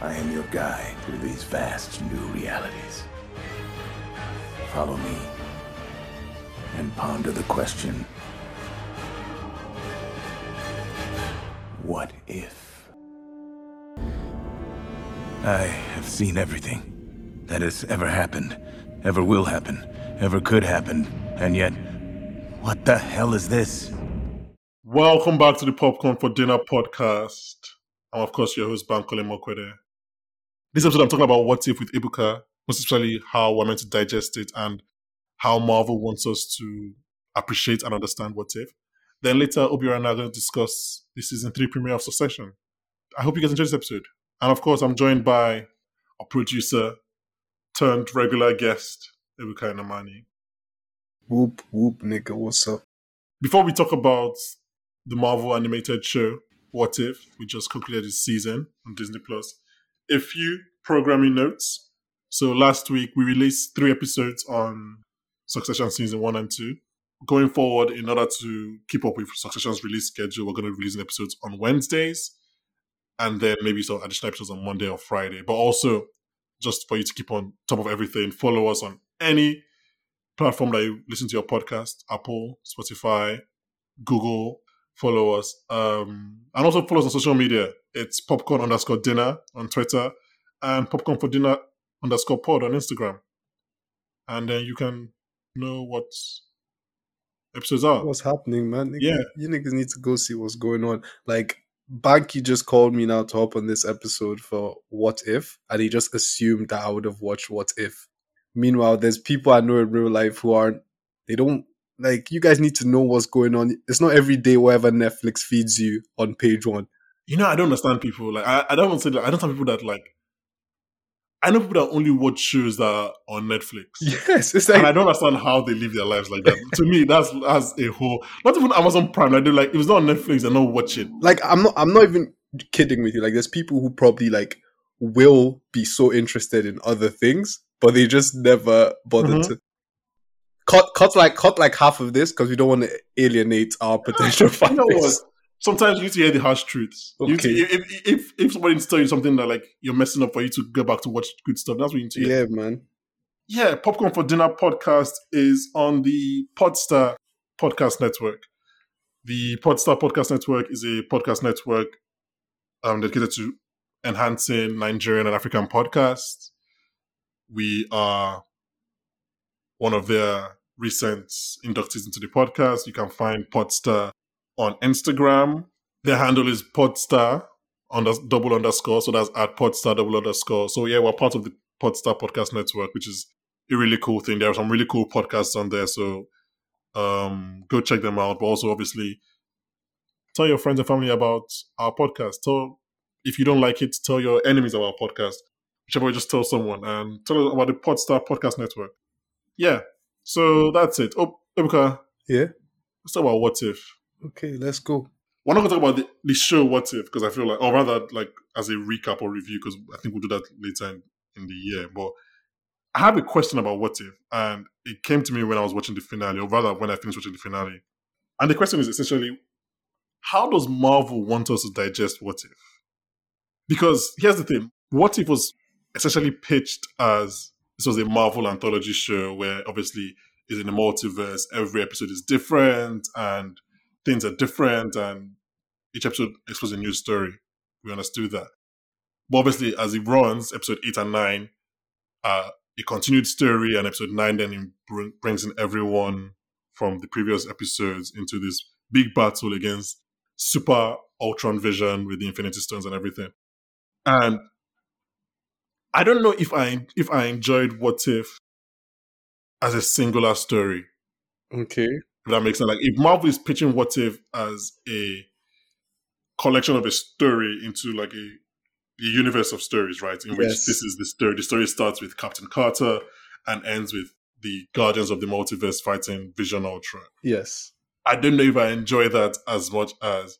I am your guide through these vast new realities. Follow me and ponder the question What if? I have seen everything that has ever happened, ever will happen, ever could happen, and yet, what the hell is this? Welcome back to the Popcorn for Dinner podcast. I'm, of course, your host, Bankole Mokwede. This episode, I'm talking about what if with Ebuka, most especially how we're meant to digest it and how Marvel wants us to appreciate and understand what if. Then later, Obi and I are going to discuss the season three premiere of Succession. I hope you guys enjoy this episode. And of course, I'm joined by a producer turned regular guest, Ebuka Inamani. Whoop whoop, nigga, what's up? Before we talk about the Marvel animated show, What If, we just concluded this season on Disney Plus, a few programming notes. So last week we released three episodes on Succession season one and two. Going forward, in order to keep up with Succession's release schedule, we're going to be releasing episodes on Wednesdays and then maybe some additional episodes on Monday or Friday. But also, just for you to keep on top of everything, follow us on any platform that you listen to your podcast Apple, Spotify, Google. Follow us. Um, and also follow us on social media. It's popcorn underscore dinner on Twitter and popcorn for dinner underscore pod on Instagram. And then you can know what episodes are. What's happening, man? Yeah. You niggas need to go see what's going on. Like, Banky just called me now to hop on this episode for What If, and he just assumed that I would have watched What If. Meanwhile, there's people I know in real life who aren't, they don't, like, you guys need to know what's going on. It's not every day whatever Netflix feeds you on page one. You know, I don't understand people. Like, I, I don't want to say that. I don't understand people that, like, I know people that only watch shows that are on Netflix. Yes, it's and I don't understand how they live their lives like that. to me, that's that's a whole. Not even Amazon Prime. Like like, if it's not on Netflix, they're not watching. like, I'm not, I'm not even kidding with you. Like, there's people who probably, like, will be so interested in other things, but they just never bother Mhm. to cut cut like cut like half of this because we don't want to alienate our potential You know? Sometimes you need to hear the harsh truths. To- Okay. if, if if if somebody needs to tell you something that like you're messing up for you to go back to watch good stuff, that's what you need to hear. Yeah, man. yeah, Popcorn for Dinner podcast is on the Podstar Podcast Network. The Podstar Podcast Network is a podcast network um, dedicated to enhancing Nigerian and African podcasts. We are one of their recent inductees into the podcast. You can find Podstar on Instagram. Their handle is Podstar under double underscore. So that's at Podstar double underscore. So yeah, we're part of the Podstar Podcast Network, which is a really cool thing. There are some really cool podcasts on there, so um, go check them out. But also, obviously, tell your friends and family about our podcast. Tell if you don't like it, tell your enemies about our podcast. Whichever just tell someone and tell them about the Podstar Podcast Network. Yeah, so that's it. Oh, Ebuka, Yeah. let's talk about what if. Okay, let's go. We're not going to talk about the, the show What If because I feel like, or rather, like as a recap or review, because I think we'll do that later in, in the year. But I have a question about What If, and it came to me when I was watching the finale, or rather, when I finished watching the finale. And the question is essentially, how does Marvel want us to digest What If? Because here's the thing What If was essentially pitched as this was a Marvel anthology show where obviously is in the multiverse, every episode is different, and things are different and each episode explores a new story. We understood that. But obviously, as it runs, episode 8 and 9 are a continued story, and episode 9 then brings in everyone from the previous episodes into this big battle against Super Ultron Vision with the Infinity Stones and everything. And I don't know if I if I enjoyed What If as a singular story Okay. if that makes sense. Like if Marvel is pitching What If as a collection of a story into like a, a universe of stories, right? In which Yes. this is the story. The story starts with Captain Carter and ends with the Guardians of the Multiverse fighting Vision Ultra. Yes. I don't know if I enjoy that as much as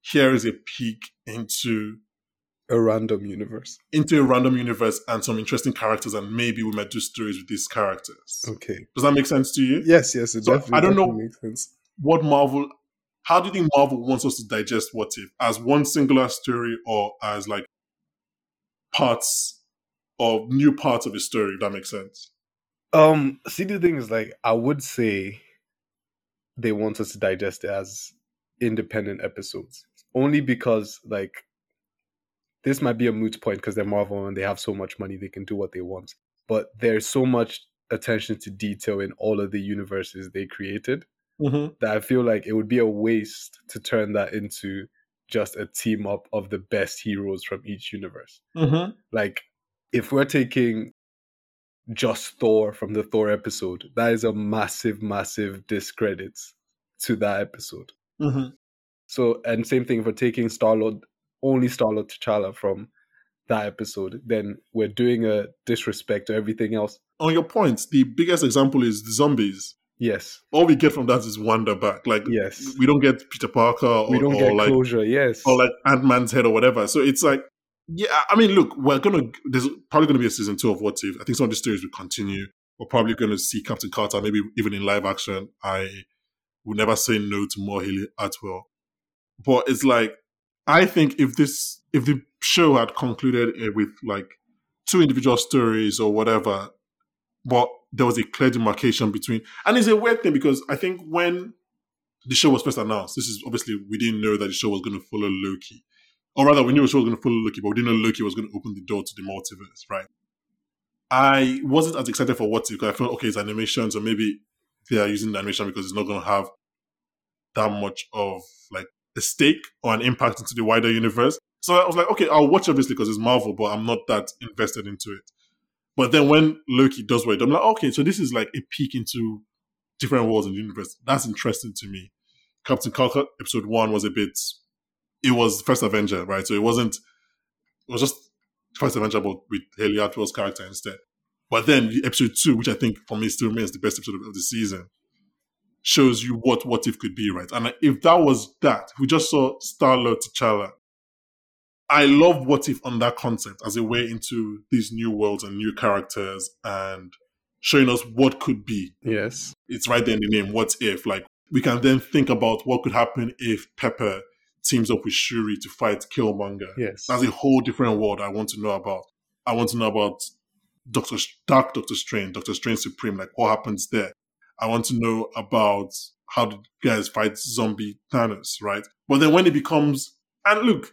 here is a peek into A random universe. into a random universe and some interesting characters, and maybe we might do stories with these characters. Okay. Does that make sense to you? Yes, yes, it So, definitely, I don't know- makes sense. what Marvel how do you think Marvel wants us to digest What If as one singular story or as like parts of new parts of the story? If that makes sense. Um, see, the thing is, like, I would say they want us to digest it as independent episodes, only because, like, this might be a moot point because they're Marvel and they have so much money, they can do what they want. But there's so much attention to detail in all of the universes they created Mm-hmm. that I feel like it would be a waste to turn that into just a team up of the best heroes from each universe. Mm-hmm. Like, if we're taking just Thor from the Thor episode, that is a massive, massive discredit to that episode. Mm-hmm. So, and same thing for taking Star Lord, only Star Lord T'Challa from that episode, then we're doing a disrespect to everything else. On your point, the biggest example is the zombies. Yes, All we get from that is Wonder back. Like yes. we don't get Peter Parker or, we don't or get like closure. Yes, or like Ant Man's head or whatever. So it's like, yeah, I mean, look, we're gonna there's probably gonna be a season two of What If. I think some of the stories will continue. We're probably gonna see Captain Carter, maybe even in live action. I will never say no to more Hayley Atwell, but it's like I think if this if the show had concluded eh, with like two individual stories or whatever, but there was a clear demarcation between, and it's a weird thing because I think when the show was first announced, this is obviously we didn't know that the show was going to follow Loki, or rather, we knew the show was going to follow Loki, but we didn't know Loki was going to open the door to the multiverse, right? I wasn't as excited for what because I felt okay, it's animation, so maybe they are using the animation because it's not going to have that much of like a stake or an impact into the wider universe. So I was like, okay, I'll watch obviously because it's Marvel, but I'm not that invested into it. But then when Loki does what it does, I'm like, okay, so this is like a peek into different worlds in the universe. That's interesting to me. Captain Carter episode one was a bit, it was first Avenger, right? So it wasn't, it was just first Avenger, but with Hayley Atwell's character instead. But then the episode two, which I think for me still remains the best episode of the season, shows you what what if could be, right? And if that was that, we just saw Star Lord T'Challa. I love what if on that concept as a way into these new worlds and new characters and showing us what could be. yes, It's right there in the name, what if? Like we can then think about what could happen if Pepper teams up with Shuri to fight Killmonger. yes, That's a whole different world I want to know about. I want to know about Doctor Dark Doctor Strange, Doctor Strange Supreme, like what happens there. I want to know about how the guys fight zombie Thanos, right? But then when it becomes and look,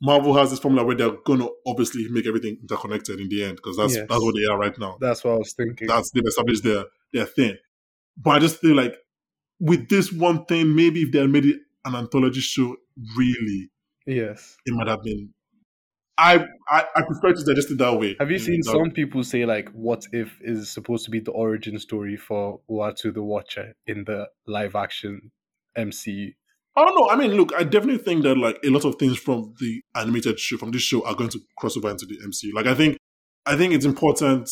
Marvel has this formula where they're gonna obviously make everything interconnected in the end, because that's Yes. that's what they are right now. that's what I was thinking. That's they've established their their thing. But I just feel like with this one thing, maybe if they had made it an anthology show, really, yes. it might have been. I I, I prefer to digest it that way. Have you Mm, seen some people say like what if is supposed to be the origin story for Uatu the Watcher in the live action MCU? I don't know. I mean, look, I definitely think that like a lot of things from the animated show, from this show, are going to cross over into the MCU. Like, I think, I think it's important.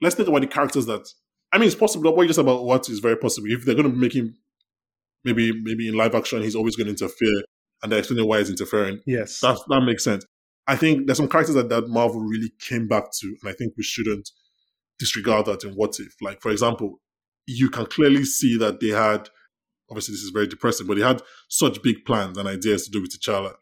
Let's think about the characters that. I mean, it's possible. What you just about what is very possible. If they're going to make him, maybe, maybe in live action, he's always going to interfere, and they're explaining why he's interfering. Yes. That that makes sense. I think there's some characters that, that Marvel really came back to, and I think we shouldn't disregard that in what if. Like, for example, you can clearly see that they had obviously this is very depressing, but they had such big plans and ideas to do with T'Challa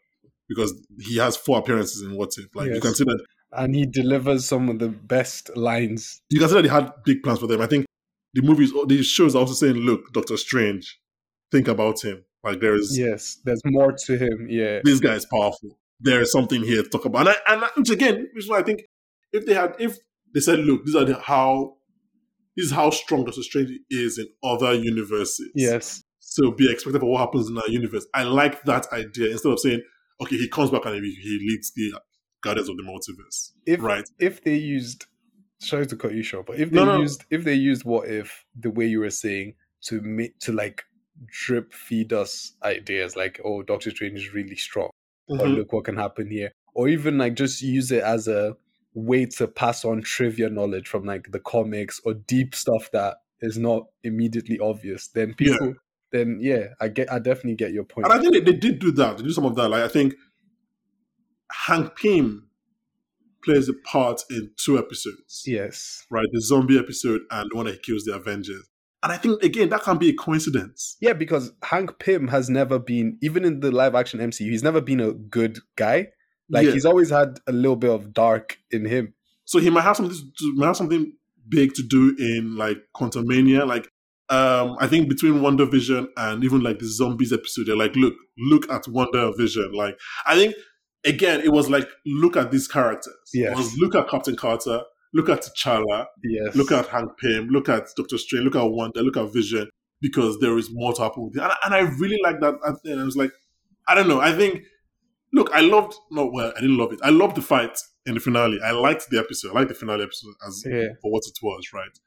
because he has four appearances in What If. Like you can see that and he delivers some of the best lines. you can see that they had big plans for them. I think the movies, the shows are also saying, "Look, Doctor Strange, think about him. Like there is Yes, there's more to him. Yeah. this guy is powerful. There is something here to talk about." And, I, and which again, which is why I think if they had, if they said, "Look, these are the, how." This is how strong Doctor Strange is in other universes. Yes. So be expected for what happens in our universe. I like that idea instead of saying, okay, he comes back and he, he leads the Guardians of the Multiverse. If right. if they used sorry to cut you short, but if they No, no. used if they used what if the way you were saying to make to like drip feed us ideas like oh Doctor Strange is really strong or Mhm. look what can happen here or even like just use it as a way to pass on trivia knowledge from like the comics or deep stuff that is not immediately obvious then Yeah. people then yeah i get i definitely get your point. point And I think they, they did do that. They do some of that. Like I think Hank Pym plays a part in two episodes. yes Right, the zombie episode and the one that he kills the Avengers. And I think again that can't be a coincidence. Yeah, because Hank Pym has never been, even in the live action MCU, he's never been a good guy. Like Yeah. he's always had a little bit of dark in him. So he might have something to might have something big to do in like Quantumania. Like um I think between WandaVision and even like the zombies episode, they're like, look, look at WandaVision. Like I think again, it was like look at these characters. Yes. It was look at Captain Carter, look at T'Challa, Yes. look at Hank Pym, look at Doctor Strange, look at Wanda, look at Vision, because there is more to happen. with it. And, and I really like that. And I was like, I don't know. I think, look, I loved, no, well, I didn't love it. I loved the fight in the finale. I liked the episode. I liked the finale episode as Yeah. for what it was, right?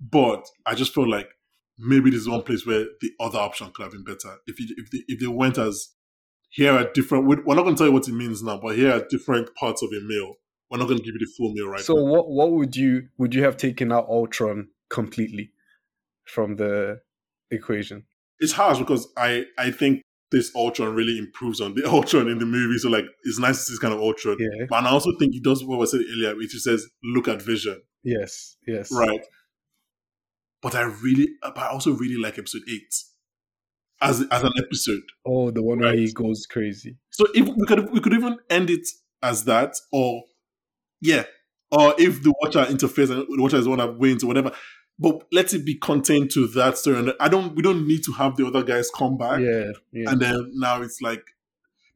But I just felt like maybe this is one place where the other option could have been better. If you, if they, if they went as here are different, we're we're not going to tell you what it means now, but here are different parts of a meal. We're not going to give you the full meal right so now. what what would you would you have taken out Ultron completely from the equation? it's harsh because I I think this Ultron really improves on the Ultron in the movie. So like it's nice to see this kind of Ultron. Yeah. But I also think he does what I said earlier, which he says, look at vision. Yes. Yes. Right. But I really but I also really like episode eight. As as an episode. Oh, the one where he goes crazy. So if we could we could even end it as that, or yeah. Or if the watcher interferes and the watcher is one that wins or whatever. But let it be contained to that story. And I don't we don't need to have the other guys come back. Yeah. Yeah. and then now it's like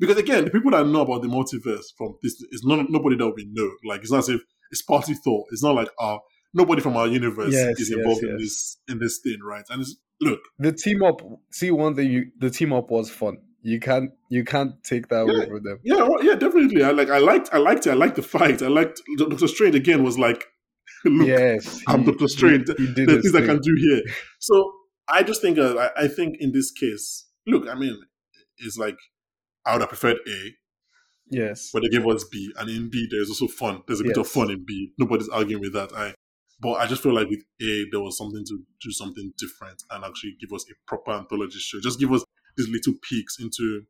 because again the people that know about the multiverse from this is not nobody that we know like it's not as if it's Party Thor it's not like uh nobody from our universe Yes, is yes, involved in this in this thing right and it's look the team up. See one thing. You the team up was fun. You can't you can't take that Yeah. away from them. yeah well, yeah definitely i like i liked i liked it i liked the fight i liked dr strange again was like look yes. I'm Doctor Strange. He, he did the his things i can do here so i just think uh, I, I think in this case look i mean it's like i would have preferred a Yes. but they gave us B, and in B there's also fun. There's a bit of fun in B. Nobody's arguing with that. I, but I just feel like with A there was something to do something different and actually give us a proper anthology show. Just give us these little peaks into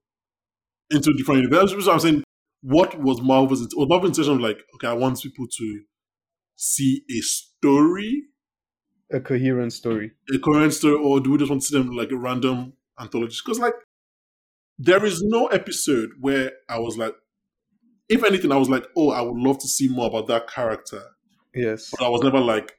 into different universes. What I'm saying. What was Marvel's? Was Marvel's intention of like, okay, I want people to see a story, A coherent story. a coherent story, or do we just want to see them like a random anthology? Because like there is no episode where I was like, if anything, I was like, oh, I would love to see more about that character. Yes. But I was never like,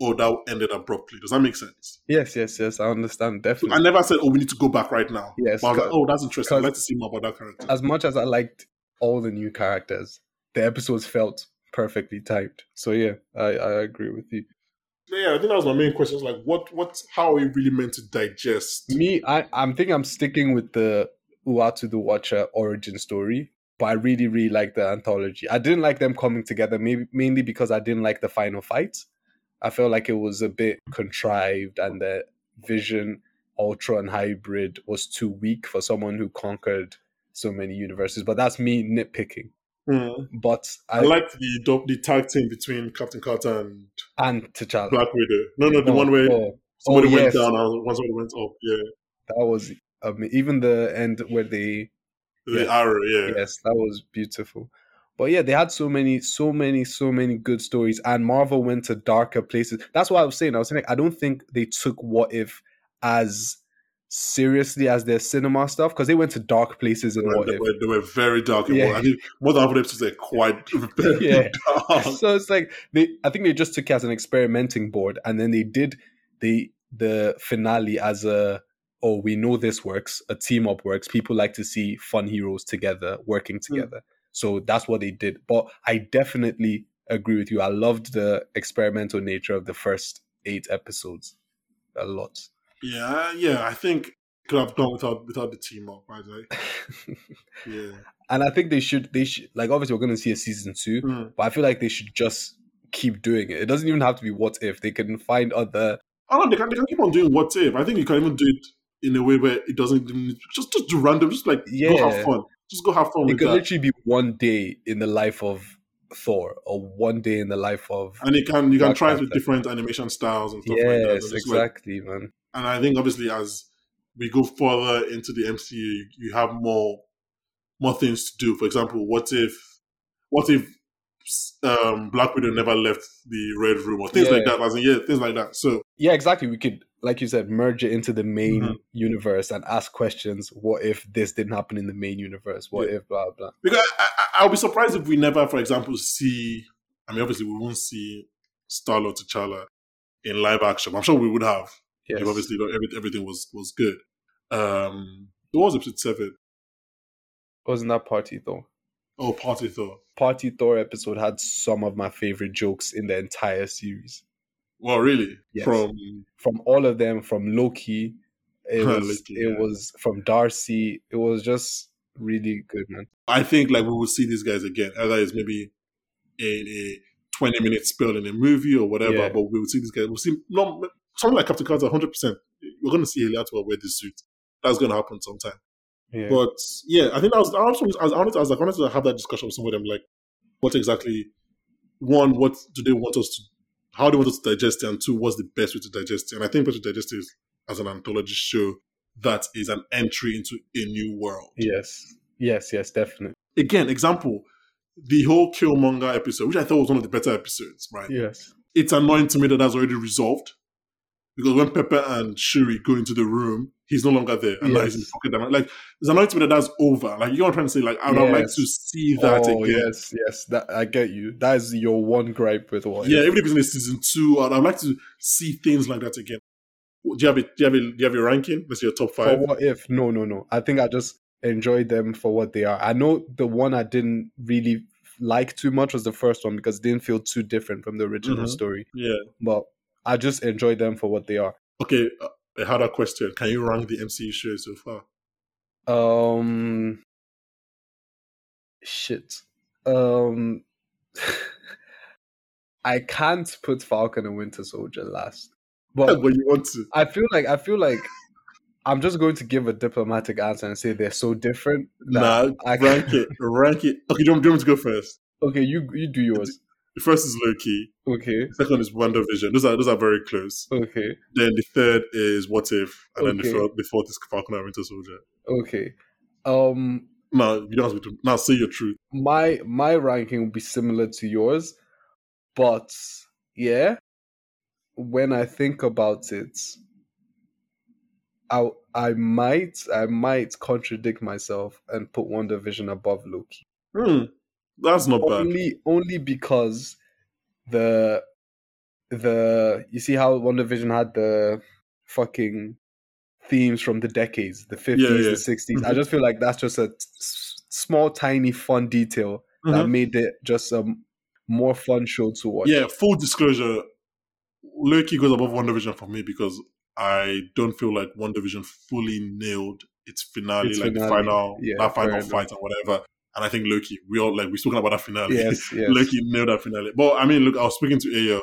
oh, that ended abruptly. Does that make sense? Yes. Yes. Yes. I understand. Definitely. I never said, oh, we need to go back right now. Yes, But I was like, oh, that's interesting. I'd like to see more about that character. as much as I liked all the new characters, the episodes felt perfectly timed. So yeah, I, I agree with you. yeah, I think that was my main question. It's like, what, what, how are we really meant to digest? Me, I, I'm thinking I'm sticking with the Uatu the Watcher origin story, but I really, really like the anthology. I didn't like them coming together, maybe mainly because I didn't like the final fight. I felt like it was a bit contrived, and the Vision, Ultron hybrid was too weak for someone who conquered so many universes. But that's me nitpicking. Hmm. But I, I liked the the tag team between Captain Carter and and T'Challa. Black Widow. No, no, the Oh, one where oh, somebody oh, went yes. down and one somebody went up. Yeah, that was um, even the end where they the Yeah. arrow. Yeah, yes that was beautiful but yeah they had so many so many so many good stories and marvel went to darker places that's what i was saying i was saying i don't think they took what if as seriously as their cinema stuff because they went to dark places were, what they, if were, they were very dark. and Yeah. I think than half episodes are quite Yeah. dark. so it's like they i think they just took it as an experimenting board and then they did the the finale as a oh we know this works a team up works people like to see fun heroes together working hmm. together so that's what they did but i definitely agree with you i loved the experimental nature of the first eight episodes a lot Yeah, yeah. I think could have done without without the team up. Right? Like, yeah. and i think they should they should like obviously we're going to see a season two Mm. but i feel like they should just keep doing it it doesn't even have to be what if they can find other Oh no, they can they can keep on doing what if. I think you can even do it in a way where it doesn't just just do random. Just like go Yeah. have fun. Just go have fun it could that. literally be one day in the life of Thor or one day in the life of And you can you can try it with different animation styles and stuff like that. yes just like- exactly man and I think obviously as we go further into the MCU, you have more more things to do. For example, what if what if um, Black Widow never left the Red Room or things like that? As in, yeah, things like that. So Yeah, exactly. We could, like you said, merge it into the main Mhm. universe and ask questions. What if this didn't happen in the main universe? What Yeah. if blah blah? Because I, I, I'll be surprised if we never, for example, see. I mean, obviously, we won't see Star Lord T'Challa in live action. I'm sure we would have. Yes. If obviously, you know, every, everything was was good. Um, it was episode seven. Wasn't that Party Thor? Oh, Party Thor. Party Thor episode had some of my favorite jokes in the entire series. Well, really, Yes. from From all of them, from Loki, it was Loki, it yeah. was from Darcy. It was just really good, man. I think like we will see these guys again. Either it's maybe in a twenty minute spell in a movie or whatever, Yeah. but we will see these guys. We'll see no something like Captain Carter, hundred percent. We're going to see Atwell wear this suit. That's going to happen sometime. Yeah. But yeah, I think I was I also I was, I I was like I wanted to have that discussion with some of them. Like, what exactly? One, what do they want us to? How do they want us to digest it? And two, what's the best way to digest it? And I think best way to digest it is as an anthology show that is an entry into a new world. yes, yes, yes, definitely. Again, example, the whole Killmonger episode, which I thought was one of the better episodes. Right? Yes. It's annoying to me that that's already resolved. Because when Pepper and Shuri go into the room, he's no longer there. And now he's in the pocket diamond. Like, it's annoying to me that that's over. Like, you know what I'm trying to say? Like, I would like Yes. to see that oh, again. yes, yes. That I get you. That is your one gripe with what? Yeah, even if it's in season two, I'd, I'd like to see things like that again. Do you have a, do you have a, do you have a ranking? Let's your top five. For what if? No, no, no. I think I just enjoyed them for what they are. I know the one I didn't really like too much was the first one because it didn't feel too different from the original Mhm. story. Yeah. But I just enjoy them for what they are. Okay, I had a question. Can you rank the MCU shows so far? Um, shit. Um, I can't put Falcon and Winter Soldier last, but But you want to. I feel like I feel like I'm just going to give a diplomatic answer and say they're so different. Nah, I rank it. Rank it. Okay, do you, want, do you want me to go first? Okay, you you do yours. The first is Loki. Okay, The second is WandaVision. Those are those are very close. okay, Then the third is What If, and then the Okay. fourth, the fourth is Falcon and Winter Soldier. okay. Um, Now you don't have to. Now say your truth. my my ranking will be similar to yours, but yeah, when I think about it, I I might I might contradict myself and put WandaVision above Loki. Hmm, that's not bad. only only because the the you see how WandaVision had the fucking themes from the decades, the fifties, Yeah, yeah. the 60s I Mhm. just feel like that's just a t- small, tiny, fun detail that Mhm. made it just a more fun show to watch. Yeah, full disclosure, Loki goes above WandaVision for me because I don't feel like WandaVision fully nailed its finale, Its like the final, yeah, that final fair enough. fight and whatever. And I think Loki, we all like we spoken about that finale. Yes, yes. Loki nailed that finale. But I mean, look, I was speaking to Ayo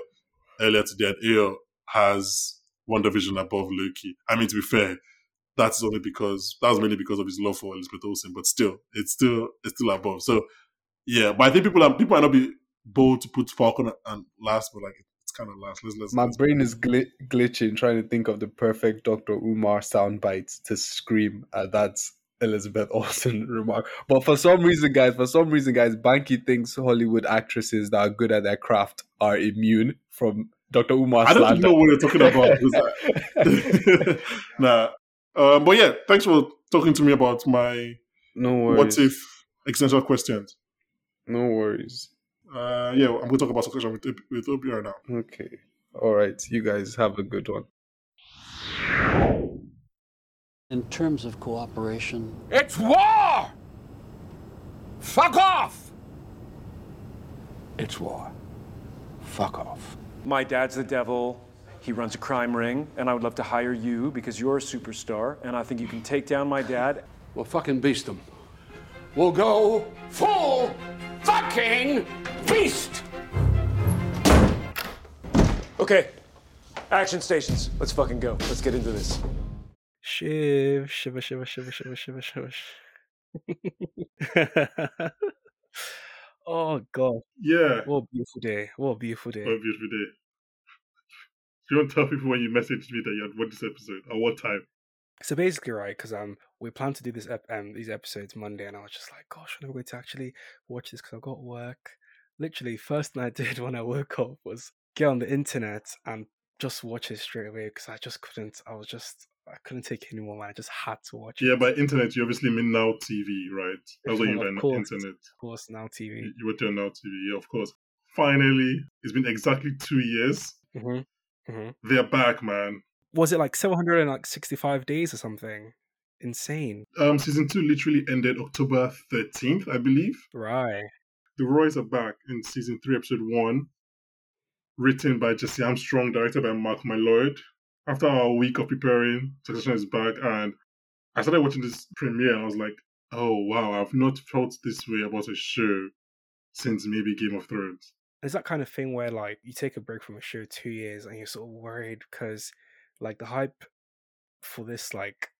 earlier today, and Ayo has WandaVision above Loki. I mean, to be fair, that's only because that was mainly because of his love for Elizabeth Olsen, but still, it's still it's still above. So yeah, but I think people are people might not be bold to put Falcon and last, but like it's kind of last. Let's let's. My let's- brain is gli- glitching trying to think of the perfect Dr. Umar soundbite to scream at that Elizabeth Olsen remark. But for some reason, guys, for some reason, guys, Banky thinks Hollywood actresses that are good at their craft are immune from Dr. Umar I don't know what you're talking about. nah, um, but yeah, thanks for talking to me about my no worries. what if existential questions. No worries. Uh, yeah, I'm going to talk about succession with with right now. Okay. All right. You guys have a good one. In terms of cooperation, It's war! Fuck off! It's war. Fuck off. My dad's the devil. He runs a crime ring, and I would love to hire you because you're a superstar, and I think you can take down my dad. We'll fucking beast them. We'll go full fucking beast! Okay, action stations. Let's fucking go. Let's get into this. Shiv, shiver, shiver, shiver, shiver, shiver, shiver. oh god, Yeah, what a beautiful day! What a beautiful day! what a beautiful day. Do you want to tell people when you messaged me that you had watched this episode at what time? So basically, right, because um, we plan to do this ep- um these episodes Monday, and I was just like, gosh, I'm never going to actually watch this because I've got work. Literally, first thing I did when I woke up was get on the internet and just watch it straight away because I just couldn't. I was just I couldn't take anymore. Man. I just had to watch Yeah, it. by internet, you obviously mean Now TV, right? That's what you Of mean by internet. Of course, now TV. You went to Now TV, yeah, of course. Finally, it's been exactly two years. hmm hmm They're back, man. Was it like seven hundred and like sixty five days or something? Insane, Um, season two literally ended October 13th, I believe. right? The Roys are back in season three, episode one. Written by Jesse Armstrong, directed by Mark Mylod. After a week of preparing, Succession is back, and I started watching this premiere, and I was like, "Oh wow, I've not felt this way about a show since maybe Game of Thrones." It's that kind of thing where like you take a break from a show two years and you're sort of worried because like the hype for this like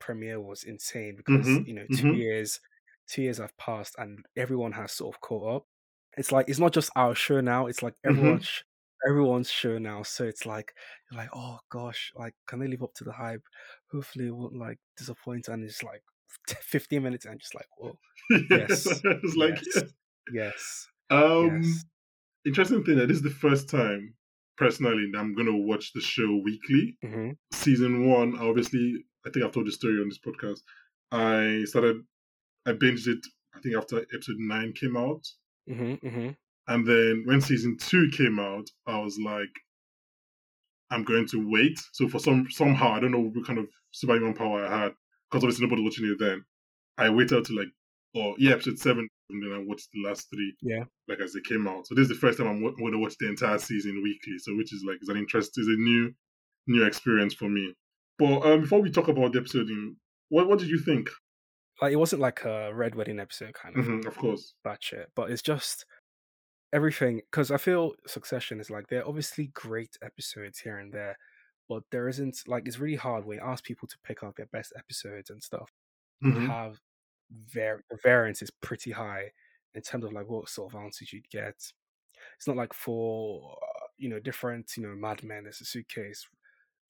premiere was insane because Mhm, you know 2 mhm. years two years have passed and everyone has sort of caught up. It's like it's not just our show now; it's like everyone's sh- everyone's show now. So it's like you're like, oh gosh, like can they live up to the hype? Hopefully, it won't like disappoint. And it's like 15 minutes and just like, whoa, Yes, it's like yes. yes, Um, yes. interesting thing that this is the first time, personally, that I'm gonna watch the show weekly. hmm Season one, obviously, I think I've told the story on this podcast. I started, I binged it. I think after episode nine came out, hmm hmm and then when season two came out, I was like, I'm going to wait. So for some somehow, I don't know what kind of superhuman power I had, because obviously nobody was watching it then. I waited to like, oh yeah, episode seven, and then I watched the last three. Yeah. like as they came out. So this is the first time I'm going to watch the entire season weekly. So which is like is an interest, is a new new experience for me. But um, before we talk about the episode, in, what what did you think? Like it wasn't like a red wedding episode kind of hmm of course. that shit, but it's just everything because I feel Succession is like they're obviously great episodes here and there, but there isn't like it's really hard when you ask people to pick out their best episodes and stuff. You Mhm. have var- the variance is pretty high in terms of like what sort of answers you'd get. It's not like for uh, you know different you know Mad Men. There's a suitcase,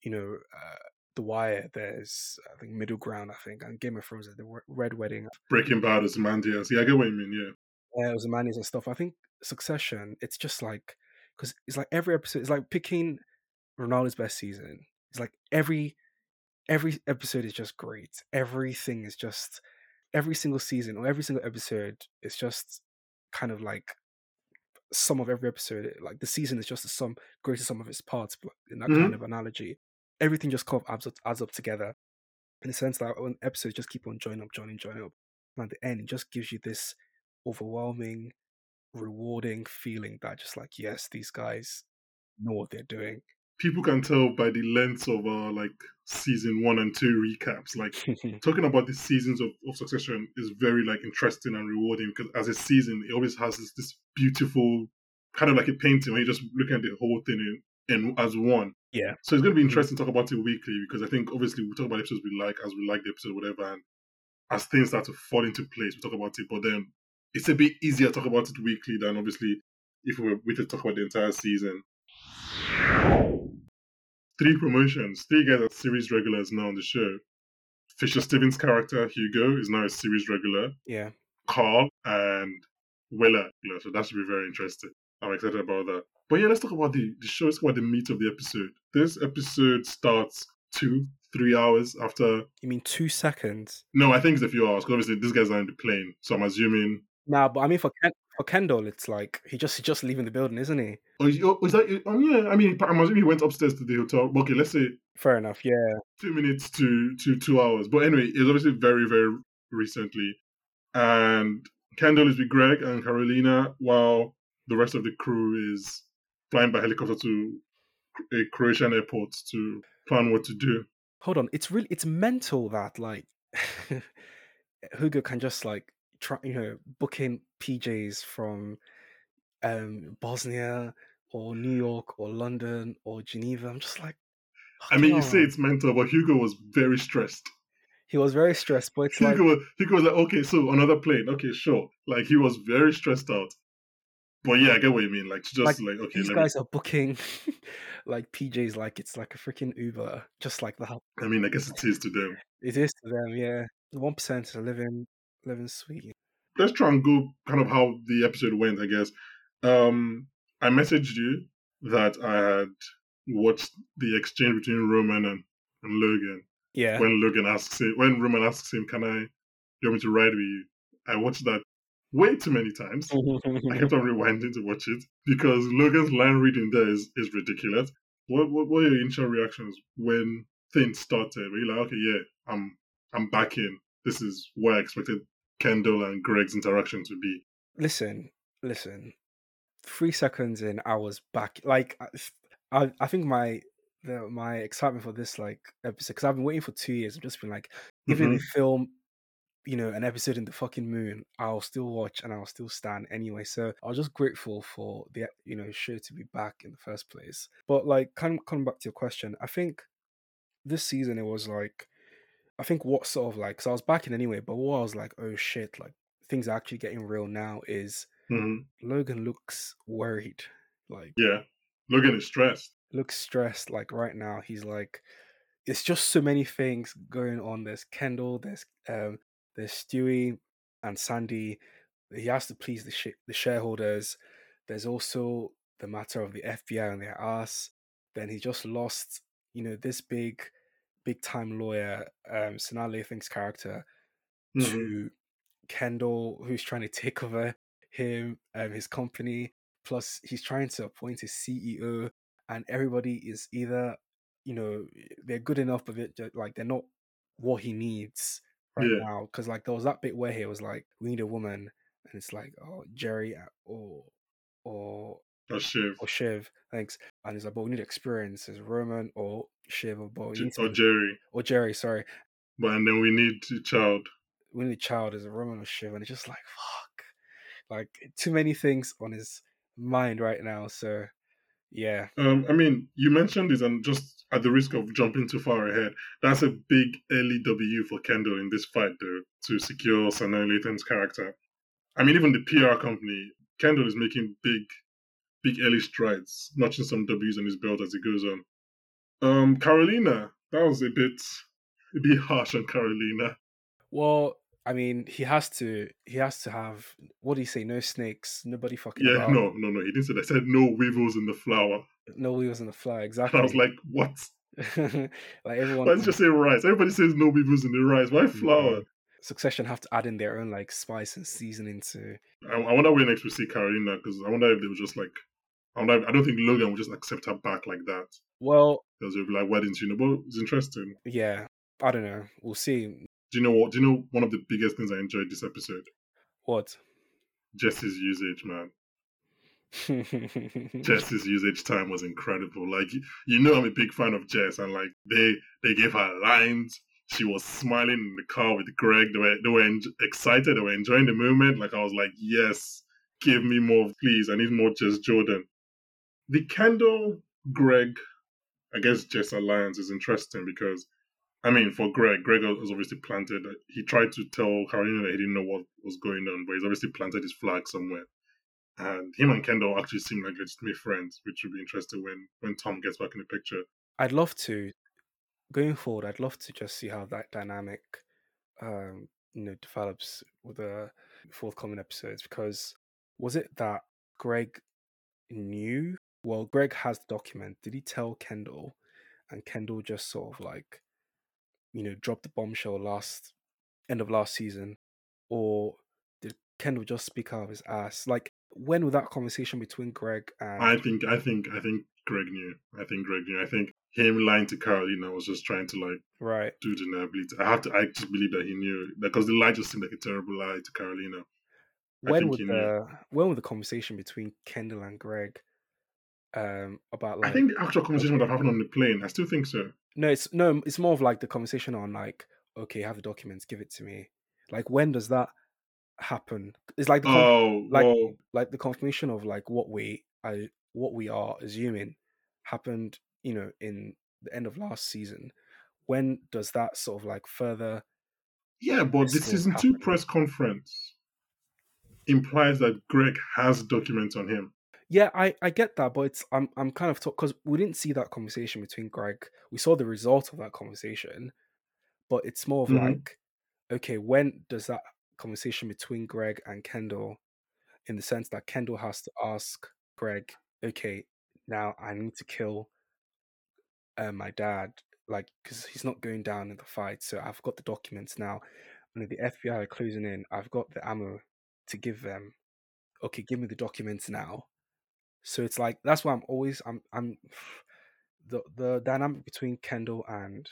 you know. Uh, the Wire, there's I think Middle Ground, I think, and Game of Thrones, the Red Wedding, Breaking Bad is Mandias. Yeah, I get what you mean. Yeah. Yeah, it was Manis and stuff. I think Succession, it's just like because it's like every episode, it's like picking Ronaldo's best season. It's like every every episode is just great. Everything is just every single season or every single episode is just kind of like sum of every episode. Like the season is just the sum, greatest sum of its parts. In that Mhm. kind of analogy, everything just kind of adds up, adds up together. In the sense that when episodes just keep on joining up, joining, joining up, and at the end, it just gives you this overwhelming, rewarding feeling that just like, yes, these guys know what they're doing. People can tell by the length of uh, like season one and two recaps. Like talking about the seasons of, of Succession is very like interesting and rewarding because as a season, it always has this, this beautiful kind of like a painting where you're just looking at the whole thing in, in as one. Yeah. So it's going to be Mhm. interesting to talk about it weekly because I think obviously we talk about episodes we like as we like the episode, whatever, and as things start to fall into place, we talk about it. But then it's a bit easier to talk about it weekly than obviously if we were waiting to talk about the entire season. Three promotions, three guys are series regulars now on the show. Fisher Stevens' character Hugo is now a series regular. yeah. Carl and Willa. So that should be very interesting. I'm excited about that. But yeah, let's talk about the, the show. Let's talk about the meat of the episode. This episode starts two, three hours after. You mean two seconds? No, I think it's a few hours because obviously these guys are in the plane. So I'm assuming. Nah, but I mean for Ken- for Kendall, it's like he just he's just leaving the building, isn't he? Oh, is, oh, is that? Oh, yeah. I mean, I'm assuming he went upstairs to the hotel. Okay, let's say Fair enough. Yeah. two minutes to to two hours. But anyway, it's obviously very very recently, and Kendall is with Greg and Karolina, while the rest of the crew is flying by helicopter to a Croatian airport to plan what to do. Hold on. It's really it's mental that like Hugo can just like try you know booking PJs from um Bosnia or New York or London or Geneva. I'm just like I mean, you say it's mental, but Hugo was very stressed. he was very stressed, but it's Hugo, was, Hugo was like, okay, so another plane, okay, sure. Like he was very stressed out. But yeah, I get what you mean. Like just like, okay, these let me, guys are booking like PJs like it's like a freaking Uber, just like that. I mean, I guess it is to them. It is to them, yeah. The one percent are living living sweet. let's try and go kind of how the episode went, I guess. Um, I messaged you that I had watched the exchange between Roman and, and Logan Yeah. when Logan asks him, when Roman asks him, "Can I, you want me to ride with you?" I watched that way too many times. I kept on rewinding to watch it because Logan's line reading there is, is ridiculous. What, what what were your initial reactions when things started? Were you like, okay, yeah, I'm I'm back in. This is where I expected Kendall and Greg's interaction to be. listen, listen. Three seconds in, I was back. Like, I, I- I think my the, my excitement for this like episode because I've been waiting for two years. I've just been like, even mm-hmm. if they film, you know, an episode in the fucking moon, I'll still watch and I'll still stand anyway. So I was just grateful for the you know show to be back in the first place. But like, kind of coming back to your question, I think this season it was like, I think what sort of like, so I was backing anyway. But what I was like, oh shit, like things are actually getting real now is hmm Logan looks worried, like Yeah, Logan is stressed. looks stressed. Like right now, he's like, it's just so many things going on. There's Kendall, there's um, there's Stewie and Sandy. He has to please the sh- the shareholders. There's also the matter of the FBI and their ass. Then he just lost, you know, this big, big time lawyer, um, Sanaa Lathan's character, Mhm. to Kendall, who's trying to take over him, um, his company. Plus, he's trying to appoint his CEO, and everybody is either, you know, they're good enough, but they're, like they're not what he needs right Yeah. now. Because like there was that bit where he was like, "We need a woman," and it's like, "Oh, Jerry uh, or or Or Shiv. or Shiv, thanks." And he's like, "But we need experience as Roman or Shiv or but we J- need or Jerry. or Jerry, sorry." But and then we need a child. we need a child as a Roman or Shiv, and it's just like fuck, like too many things on his mind right now. So yeah, Um, I mean, you mentioned this, and just at the risk of jumping too far ahead, that's a big early W for Kendall in this fight, though, to secure Sanaa Lathan's character. I mean, even the PR company, Kendall is making big, big early strides, notching some W's on his belt as he goes on. Um, Karolina, that was a bit, a bit harsh on Karolina. well, I mean, he has to, he has to have what do you say? No snakes, nobody fucking. Yeah, about, no, no, no, he didn't say that. He said no weevils in the flower. no weevils in the. And Exactly. I was like, what? like everyone. You just say rice? Everybody says no weevils in the rice. Why flour? Succession have to add in their own like spice and seasoning to. I, I wonder when next we see Karolina because I wonder if they were just like, I. If, I don't think Logan would just accept her back like that Well, because they'll be like, why didn't you know? But it's interesting. yeah, I don't know. We'll see. Do you know what? Do you know one of the biggest things I enjoyed this episode? What? Jesse's usage, man. Jess's usage time was incredible. Like you- you know, I'm a big fan of Jess, and like they they gave her lines. She was smiling in the car with Greg. They were they were en- excited. They were enjoying the moment. Like I was like, yes, give me more, please. I need more Jess Jordan. The Kendall Greg, I guess Jess alliance is interesting because, I mean, for Greg, Greg was obviously planted. He tried to tell Karolina that he didn't know what was going on, but he's obviously planted his flag somewhere and him and Kendall actually seem like legitimate friends, which will be interesting when when Tom gets back in the picture. I'd love to going forward. I'd love to just see how that dynamic, um, you know, develops with the forthcoming episodes. Because was it that Greg knew? Well, Greg has the document. Did he tell Kendall? And Kendall just sort of like, you know, dropped the bombshell last end of last season, or did Kendall just speak out of his ass? Like, when was that conversation between Greg and? I think I think I think Greg knew. I think Greg knew. I think him lying to Karolina was just trying to like right. do the inability. I have to. I just believe that he knew because the lie just seemed like a terrible lie to Karolina. When think would knew. the when would the conversation between Kendall and Greg um about like I think the actual conversation would have happened on the plane. I still think so. no it's no it's more of like the conversation on like okay have the documents give it to me like when does that happen it's like the con- Oh, like like the confirmation of like what we I what we are assuming happened you know in the end of last season when does that sort of like further yeah, but the this season two press conference implies that Greg has documents on him. Yeah, I, I get that, but it's I'm I'm kind of because we didn't see that conversation between Greg. We saw the result of that conversation, but it's more of Mhm. like, okay, when does that conversation between Greg and Kendall, in the sense that Kendall has to ask Greg, okay, now I need to kill uh, my dad, like, because he's not going down in the fight. So I've got the documents now, and the FBI are closing in. I've got the ammo to give them. Okay, give me the documents now. So it's like that's why I'm always I'm I'm the the dynamic between Kendall and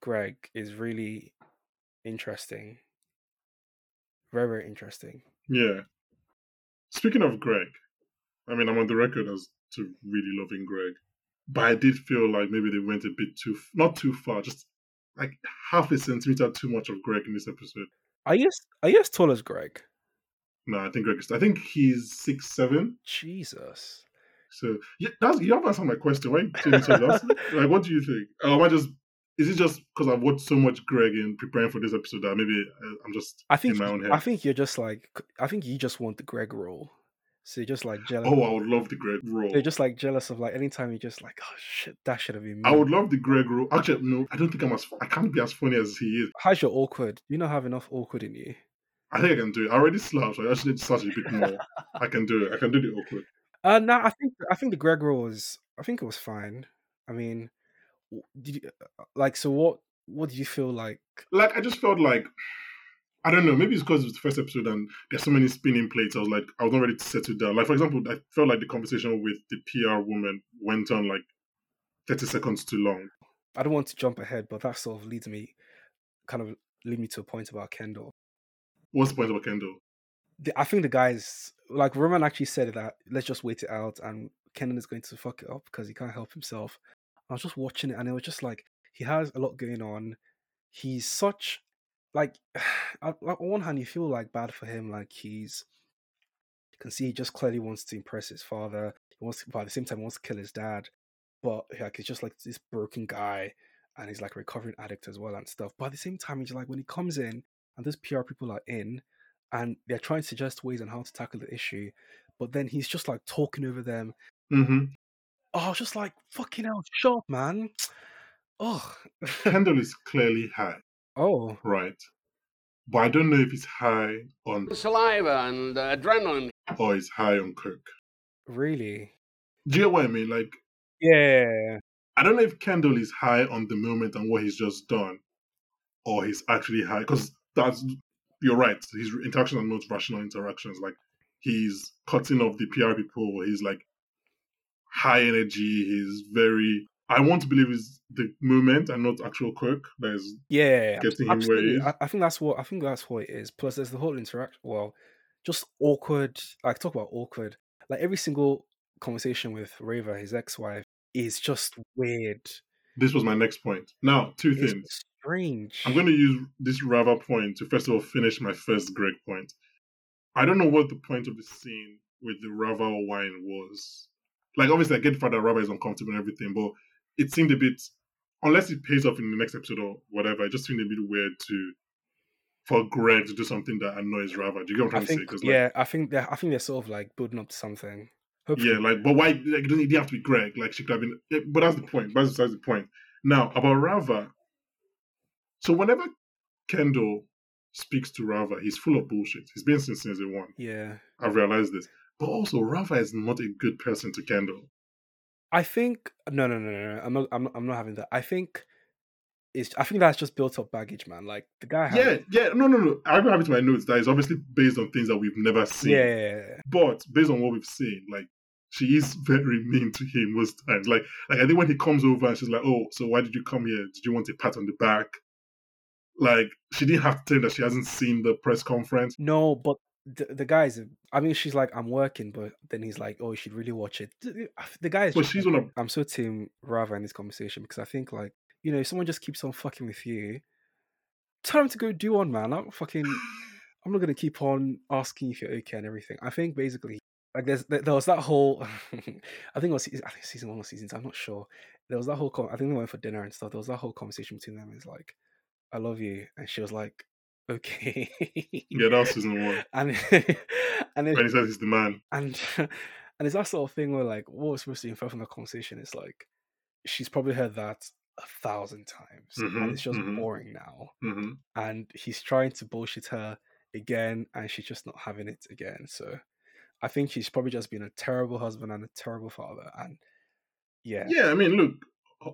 Greg is really interesting. Very very interesting. Yeah. Speaking of Greg, I mean, I'm on the record as to really loving Greg, but I did feel like maybe they went a bit too, not too far, just like half a centimeter too much of Greg in this episode. Are you as- are you as tall as Greg? No, I think Greg is. I think he's six seven. Jesus. So yeah, that's you have answered my question. Why didn't you tell us? like, what do you think? Or am I just? Is it just because I've watched so much Greg in preparing for this episode that maybe uh, I'm just I think in my own head? I think you're just like I think you just want the Greg role. So you're just like jealous. oh, I would love the Greg role. You're just like jealous of like anytime you're just like, oh shit, that should have been me. I would love the Greg role. Actually, no, I don't think I'm as. I can't be as funny as he is. How's your awkward? You don't have enough awkward in you. I think I can do it. I already slouched. I just need to slouch a bit more. I can do it. I can do the awkward. Uh no, I think I think the Greg was I think it was fine. I mean, did you uh, like so what what did you feel like? Like I just felt like I don't know. Maybe it's because it was the first episode and there's so many spinning plates. I was like, I was not ready to settle down. Like for example, I felt like the conversation with the PR woman went on like thirty seconds too long. I don't want to jump ahead, but that sort of leads me kind of lead me to a point about Kendall. What's the point about Kendall? the, I think the guys like Roman actually said that let's just wait it out and Kenan is going to fuck it up because he can't help himself. I was just watching it and it was just like he has a lot going on. He's such like on on one hand you feel like bad for him, like he's you can see he just clearly wants to impress his father. He wants to, but at the same time wants to kill his dad. But like he's just like this broken guy and he's like a recovering addict as well and stuff. But at the same time he's like when he comes in and those PR people are in and they're trying to suggest ways on how to tackle the issue, but then he's just like talking over them. Mm-hmm. Oh, I was just like, fucking hell, shut up, man. Oh, Kendall is clearly high, oh, right? But I don't know if he's high on Saliva and uh, adrenaline. or he's high on coke. really? Do you get what I mean? Like Yeah, I don't know if Kendall is high on the moment and what he's just done, or he's actually high because that's you're right. His interactions are not rational interactions. Like he's cutting off the PR people. He's like high energy. He's very. I want to believe it's the moment and not actual quirk that is yeah, getting him where he is. I, I think that's what I think that's what it is. Plus, there's the whole interaction. Well, just awkward. Like talk about awkward. Like every single conversation with Rava, his ex-wife, is just weird. This was my next point. Now, two It's things. strange. I'm going to use this Rava point to first of all finish my first Greg point. I don't know what the point of the scene with the Rava wine was. Like, obviously, I get the fact that Rava is uncomfortable and everything, but it seemed a bit, unless it pays off in the next episode or whatever, it just seemed a bit weird to for Greg to do something that annoys Rava. Do you get what I'm I trying to say? think like, yeah, I think they're I think they're sort of like building up to something. Hopefully. Yeah, like, but why? Like, it doesn't it didn't have to be Greg. Like, she could have been. yeah, But that's the point. That's besides the point. Now about Rava. So whenever Kendall speaks to Rava, he's full of bullshit. He's been since season one. yeah. I've realized this. But also, Rava is not a good person to Kendall. I think no, no, no, no, no. I'm not. I'm. I'm not having that. I think it's. I think that's just built up baggage, man. Like the guy. Has, Yeah, yeah, no, no, no. I have it in my notes that is obviously based on things that we've never seen. yeah. But based on what we've seen, like she is very mean to him most times. Like, like I think when he comes over and she's like, "Oh, so why did you come here? Did you want a pat on the back?" Like she didn't have to tell him that she hasn't seen the press conference. No, but the the guys. I mean, she's like, I'm working, but then he's like, oh, you should really watch it. The- guy's guy. But she's like- on a- I'm so team Rava in this conversation because I think like you know, if someone just keeps on fucking with you, tell them to go do on, man. I'm fucking. I'm not gonna keep on asking if you're okay and everything. I think basically, like, there's there, was that whole. I think it was season- I think season one or season two. I'm not sure. There was that whole. I think they went for dinner and stuff. There was that whole conversation between them. Is like, I love you, and she was like, okay. Yeah, that was season one. and and it, When he says he's the man. and and it's that sort of thing where like what was supposed to infer from the conversation is like she's probably heard that a thousand times Mhm, and it's just mhm. boring now hmm and he's trying to bullshit her again and she's just not having it again so i think she's probably just been a terrible husband and a terrible father and Yeah. Yeah, I mean, look,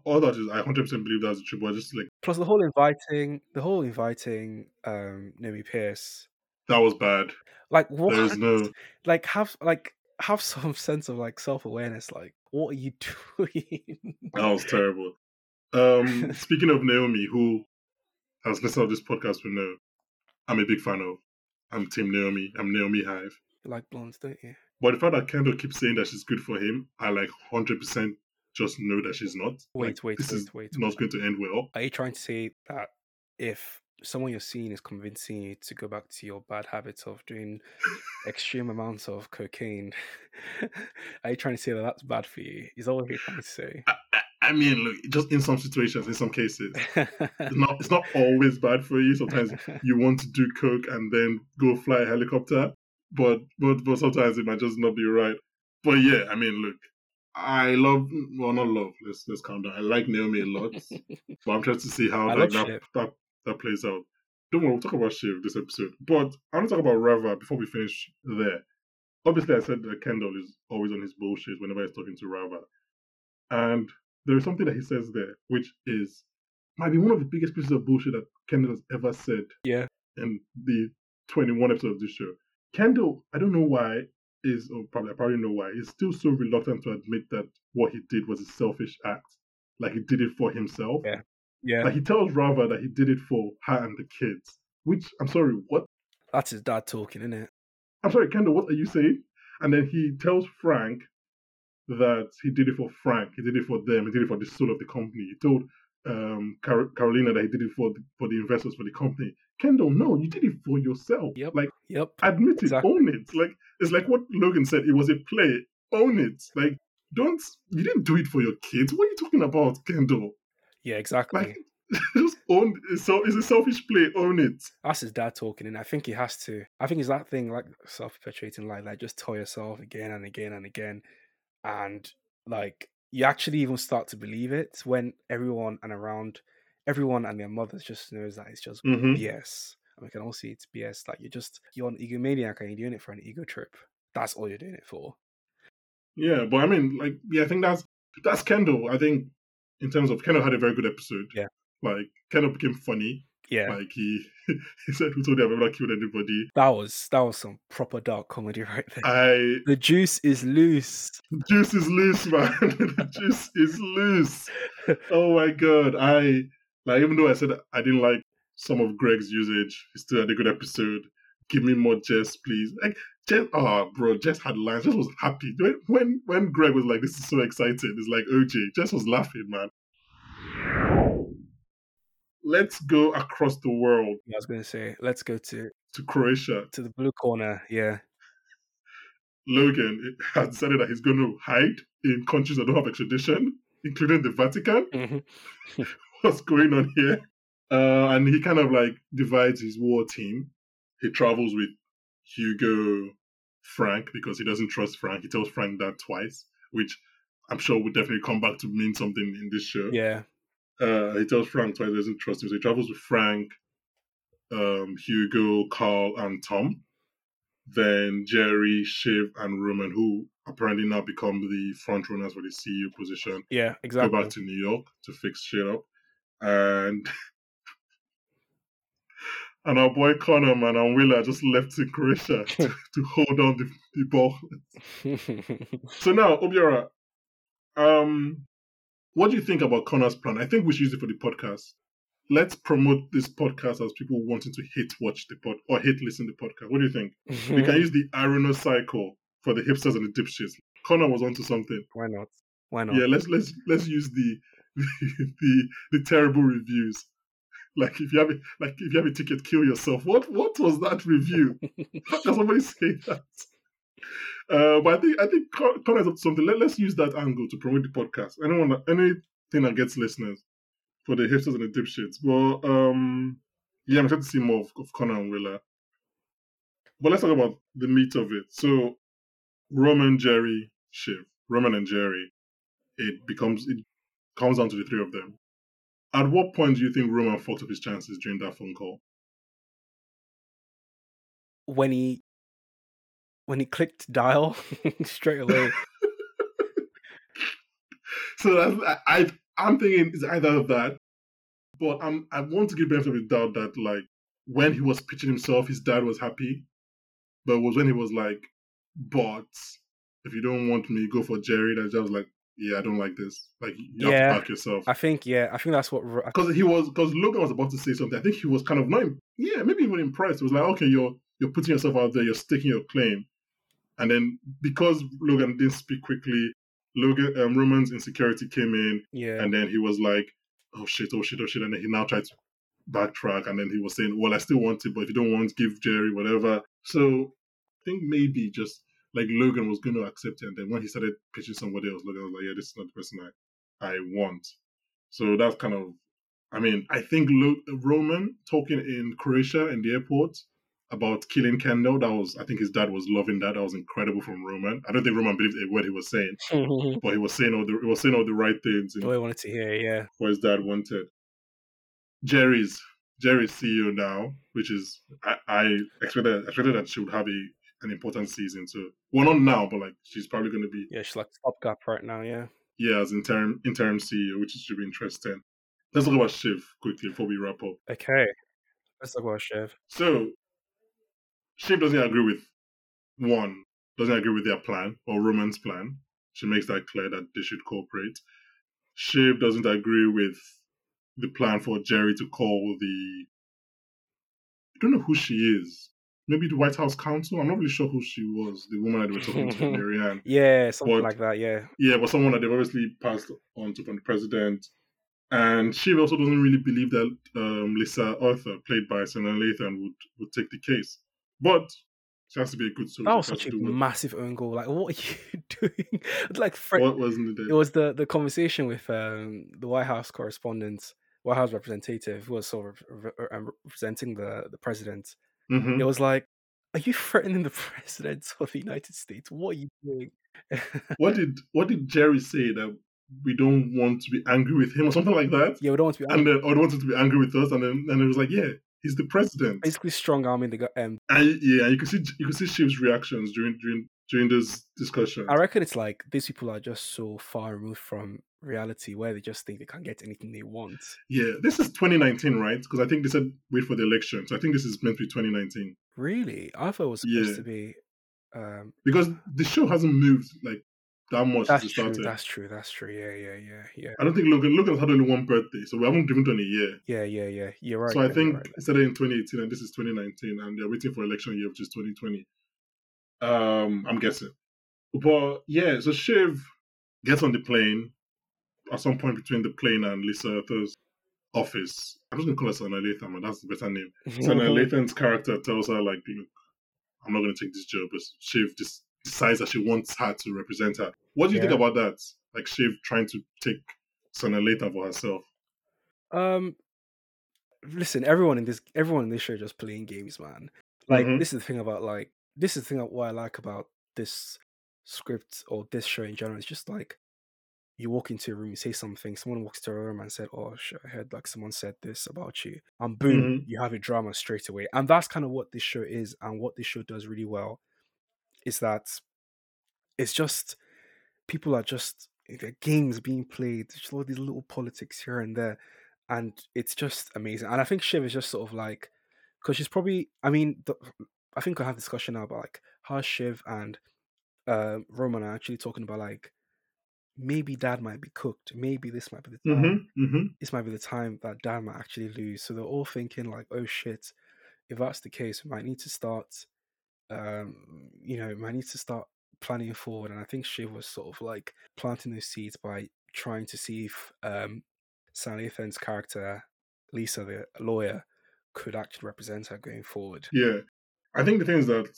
all that is I hundred percent believe that's true, but just like Plus the whole inviting, the whole inviting um Naomi Pierce. that was bad. Like what? There's no Like have like have some sense of like self awareness. Like what are you doing? that was terrible. Um, speaking of Naomi, who has listened to this podcast will know, I'm a big fan of. I'm Team Naomi. I'm Naomi Hive. You like blondes, don't you? But the fact that Kendall keeps saying that she's good for him, I like hundred percent just know that she's not. Wait, Like, wait, this wait, is wait, not wait. going to end well. Are you trying to say that if someone you're seeing is convincing you to go back to your bad habits of doing extreme amounts of cocaine, are you trying to say that that's bad for you? Is that what you're trying to say? I, I, mean, look, just in some situations, in some cases, it's not it's not always bad for you. Sometimes you want to do coke and then go fly a helicopter, but but but sometimes it might just not be right. But yeah, I mean, look, I love well, not love. Let's let's calm down. I like Naomi a lot, but I'm trying to see how like, love that, that that plays out. Don't worry, we'll talk about Shiv this episode. But I want to talk about Rava before we finish there. Obviously, I said that Kendall is always on his bullshit whenever he's talking to Rava, and there is something that he says there, which is might be one of the biggest pieces of bullshit that Kendall has ever said yeah. in the 21 episodes of this show. Kendall, I don't know why, is or probably I probably know why, is still so reluctant to admit that what he did was a selfish act. Like he did it for himself. Yeah. Yeah. Like he tells Rava that he did it for her and the kids. Which I'm sorry, what? That's his dad talking, isn't it? I'm sorry, Kendall, what are you saying? And then he tells Frank that he did it for Frank. He did it for them. He did it for the soul of the company. He told um, Car- Karolina that he did it for the, for the investors for the company. Kendall, no, you did it for yourself. Yep. Like Yep. admit it, own it. Like it's like what Logan said. It was a play. Own it. Like don't you didn't do it for your kids. What are you talking about, Kendall? Yeah, exactly. Like just own. So it's a selfish play. Own it. That's his dad talking, and I think he has to. I think it's that thing like self-perpetuating lie, like just tell yourself again and again and again, and like you actually even start to believe it when everyone and around everyone and their mothers just knows that it's just hmm BS. And we can all see it's BS. Like you're just you're an egomaniac and you're doing it for an ego trip. That's all you're doing it for. Yeah, but I mean, like, yeah, I think that's that's Kendall. I think in terms of Kendall had a very good episode. Yeah. Like Kendall became funny. Yeah, Like he he said, "Who told you I've ever killed anybody?" that was that was some proper dark comedy right there. I the juice is loose. juice is loose, man. the juice is loose. Oh my god! I like even though I said I didn't like some of Greg's usage, he still had a good episode. Give me more Jess, please. Like Jess, oh bro, Jess had lines. Jess was happy when when when Greg was like, "This is so exciting." It's like OJ. Jess was laughing, man. Let's go across the world I was gonna say, let's go to to Croatia. to the blue corner. Yeah, Logan has decided that he's going to hide in countries that don't have extradition, including the Vatican. Mhm. what's going on here. Uh, and he kind of like divides his war team. He travels with Hugo Frank because he doesn't trust Frank. He tells Frank that twice, which I'm sure would definitely come back to mean something in this show. yeah. Uh, he tells Frank twice he doesn't trust him. So he travels with Frank, um, Hugo, Carl, and Tom. Then Gerri, Shiv, and Roman, who apparently now become the front runners for the CEO position Yeah, exactly. go back to New York to fix shit up. And and our boy Connor, man, and Willa just left in Croatia to, to hold on the, the ball. So now, Obiora, um, what do you think about Connor's plan? I think we should use it for the podcast. Let's promote this podcast as people wanting to hate watch the pod or hate listen to the podcast. What do you think? We can use the Irono cycle for the hipsters and the dipshits. Connor was onto something. Why not? Why not? Yeah, let's let's let's use the the the terrible reviews. Like if you have a like if you have a ticket, kill yourself. What what was that review? How can somebody say that? Uh, but I think I think Con- Connor's up to something. Let, let's use that angle to promote the podcast. Anyone anything that gets listeners for the hipsters and the dipshits. Well, um, yeah, I'm excited to see more of, of Connor and Willa. But let's talk about the meat of it. So Roman, Gerri, Shiv, Roman and Gerri. It becomes it comes down to the three of them. At what point do you think Roman fucked up his chances during that phone call? when he when he clicked dial straight away. so I, I I'm thinking it's either of that, but I'm I want to give benefit of the doubt that like when he was pitching himself, his dad was happy, but it was when he was like, "But if you don't want me, go for Gerri." That just was like, "Yeah, I don't like this. Like you Yeah. have to back yourself." I think yeah, I think that's what because he was because Logan was about to say something. I think he was kind of not, yeah, maybe even impressed. It was like, okay, you're you're putting yourself out there, you're staking your claim, and then because Logan didn't speak quickly, Logan um, Roman's insecurity came in, yeah. and then he was like, oh shit, oh shit, oh shit, and then he now tried to backtrack, and then he was saying, well, I still want it, but if you don't want, give Gerri whatever. So I think maybe just like Logan was going to accept it, and then when he started pitching somebody else, Logan was like, yeah, this is not the person I I want. So that's kind of, I mean, I think Lo- Roman talking in Croatia in the airport about killing Kendall, that was, I think his dad was loving that. That was incredible from Roman. I don't think Roman believed a word he was saying, but he was saying all the, he was saying all the right things way I wanted to hear, yeah. what his dad wanted. Gerri's, Gerri's CEO now, which is, I, I expected, expected that she would have a, an important season too. Well, not now, but like, she's probably going to be Yeah, she's like stopgap right now, yeah. yeah, as interim interim CEO, which should be interesting. Let's talk about Shiv quickly before we wrap up. Okay. Let's talk about Shiv. So, Shiv doesn't agree with one, doesn't agree with their plan or Roman's plan. She makes that clear that they should cooperate. Shiv doesn't agree with the plan for Gerri to call the. I don't know who she is. Maybe the White House counsel. I'm not really sure who she was. The woman that they were talking to, Marianne. Yeah, something But- like that, yeah. Yeah, but someone that they've obviously passed on to from the president. And Shiv also doesn't really believe that um, Lisa Arthur, played by Sana Lathan, would, would take the case. But she has to be a good soldier. That was such a to do what- massive own goal. Like, what are you doing? like, Fred, What wasn't it? it was the the conversation with um the White House correspondent, White House representative, who was sort of re- re- representing the the president. Mhm. It was like, are you threatening the president of the United States? What are you doing? What did What did Gerri say that we don't want to be angry with him or something like that? yeah, we don't want to be And then or wanted to be angry with us, and then and it was like, yeah, he's the president. basically strong arming the guy. Um, And yeah, you can see you can see Shiv's reactions during during during this discussion. I reckon it's like these people are just so far removed from reality where they just think they can get anything they want. Yeah, this is 2019, right? Because I think they said wait for the election, so I think this is meant to be 2019. Really, I thought it was supposed Yeah. to be. Um, because the show hasn't moved like that much that's true. started. That's true. That's true. Yeah, yeah, yeah, yeah, I don't think Logan Logan's had only one birthday, so we haven't given to in a year. yeah, yeah, yeah. You're right. so I think right. it started in 2018 and this is 2019, and they're waiting for election year, which is 2020. Um, I'm guessing. But yeah, so Shiv gets on the plane at some point between the plane and Lisa Arthur's office. I'm just gonna call her Sana Lathan, man. That's the better name. Sana Lathan's character tells her like, look, I'm not going to take this job, but Shiv just decides that she wants her to represent her. What do you think about that? Like Shiv trying to take Sana Lathan for herself. Um, listen, everyone in this, everyone in this show just playing games, man. Like Mhm. this is the thing about like this is the thing that what I like about this script or this show in general. It's just like you walk into a room, you say something, someone walks to a room and said, "Oh shit, I heard like someone said this about you," and boom, Mhm. you have a drama straight away. And that's kind of what this show is, and what this show does really well is that it's just people are just games being played, just all these little politics here and there, and it's just amazing. And I think Shiv is just sort of like because she's probably, I mean, the, I think I have a discussion now about like how Shiv and um Roman are actually talking about like maybe Dad might be cooked, maybe this might be the time Mm-hmm. Mm-hmm. this might be the time that dad might actually lose. So they're all thinking like, oh shit, if that's the case, we might need to start, um, you know, we might need to start planning forward. And I think Shiv was sort of like planting those seeds by trying to see if um, Sana Lathan's character, Lisa, the lawyer, could actually represent her going forward. Yeah. I think the thing is that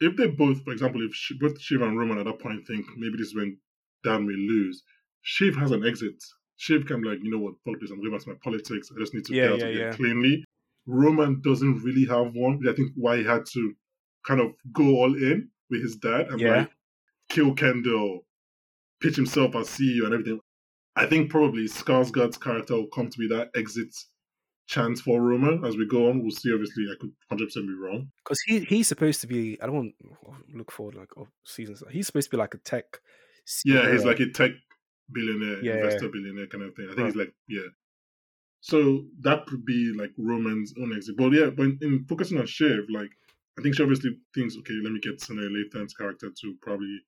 if they both, for example, if Sh- both Shiv and Roman at that point think maybe this is when Dan will lose, Shiv has an exit. Shiv can be like, you know what, fuck this, I'm going back to my politics. I just need to Yeah, get out yeah, of here yeah. cleanly. Roman doesn't really have one, I think why he had to kind of go all in with his dad and Yeah. like kill Kendall, pitch himself as CEO and everything. I think probably Skarsgård's character will come to be that exit chance for Roman as we go on. We'll see. Obviously, I could 100% be wrong. Because he, he's supposed to be, I don't want to look forward like oh, seasons. He's supposed to be like a tech. Yeah, he's like a tech billionaire, Yeah. investor billionaire kind of thing. I think Right. he's like yeah. So that could be like Roman's own exit. But yeah, but in, in focusing on Shiv, like I think she obviously thinks, okay, let me get Sana Lathan's character to probably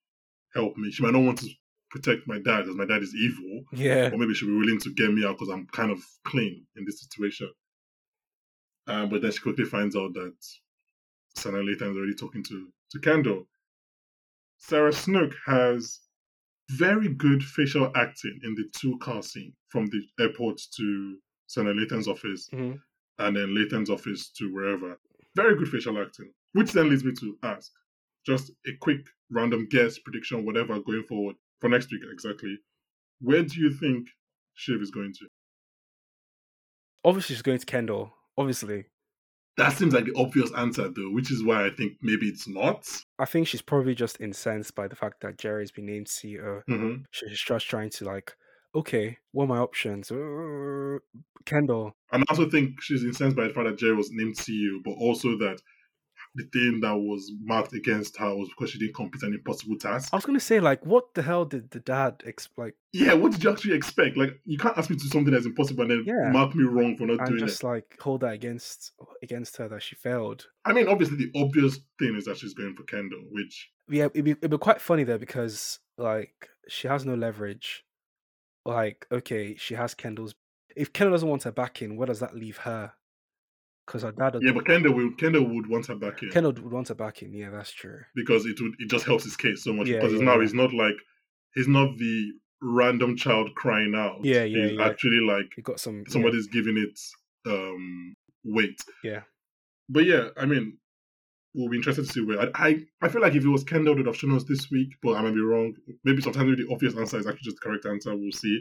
help me. She might not want to protect my dad because my dad is evil, Yeah. or maybe she'll be willing to get me out because I'm kind of clean in this situation. Um, but then she quickly finds out that Sana Lathan is already talking to to Kendall. Sarah Snook has very good facial acting in the two car scene from the airport to Sana Lathan's office Mhm. and then Lathan's office to wherever. Very good facial acting. Which then leads me to ask just a quick random guess, prediction, whatever, going forward for next week exactly. Where do you think Shiv is going to? Obviously, she's going to Kendall. Obviously, That seems like the obvious answer though, which is why I think maybe it's not. I think she's probably just incensed by the fact that Gerri's been named CEO. hmm She's just trying to like, okay, what are my options? Uh, Kendall. And I also think she's incensed by the fact that Jerry was named CEO, but also that the thing that was marked against her was because she didn't complete an impossible task. I was gonna say like, what the hell did the dad ex- like? Yeah, what did you actually expect? Like, you can't ask me to do something that's impossible and then Yeah. mark me wrong for not And doing just it. like hold that against against her that she failed. I mean, obviously, the obvious thing is that she's going for Kendall, which Yeah, it'd be it'd be quite funny though because like she has no leverage. Like, okay, she has Kendall's. If Kendall doesn't want her back in, where does that leave her? Because her dad. yeah, but Kendall would Kendall would want her back in Kendall would want her back in. Yeah, that's true. because it would it just helps his case so much Yeah, because yeah, now yeah. he's not like he's not the random child crying out. Yeah, yeah, He's actually like he got some. somebody's giving it um weight. Yeah. But yeah, I mean, we'll be interested to see where. I I, I feel like if it was Kendall, they'd have shown us this week, but I might be wrong. Maybe sometimes the obvious answer is actually just the correct answer. We'll see.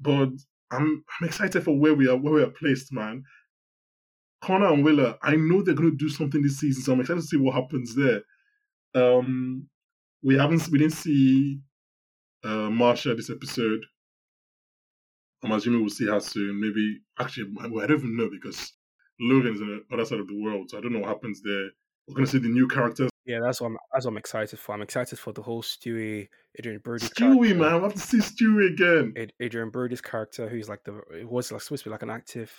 But I'm I'm excited for where we are where we are placed, man. Connor and Willa, I know they're going to do something this season, so I'm excited to see what happens there. Um, we haven't we didn't see uh Marsha this episode. I'm assuming we'll see her soon. Maybe actually, I I don't even know because Logan's on the other side of the world, so I don't know what happens there. We're gonna see the new characters. Yeah, that's what I'm. That's what I'm excited for. I'm excited for the whole Stewy, Adrien Brody. Stewy, character. man, we have to see Stewy again. Ad- Adrien Brody's character, who's like the it was like supposed to be like an active,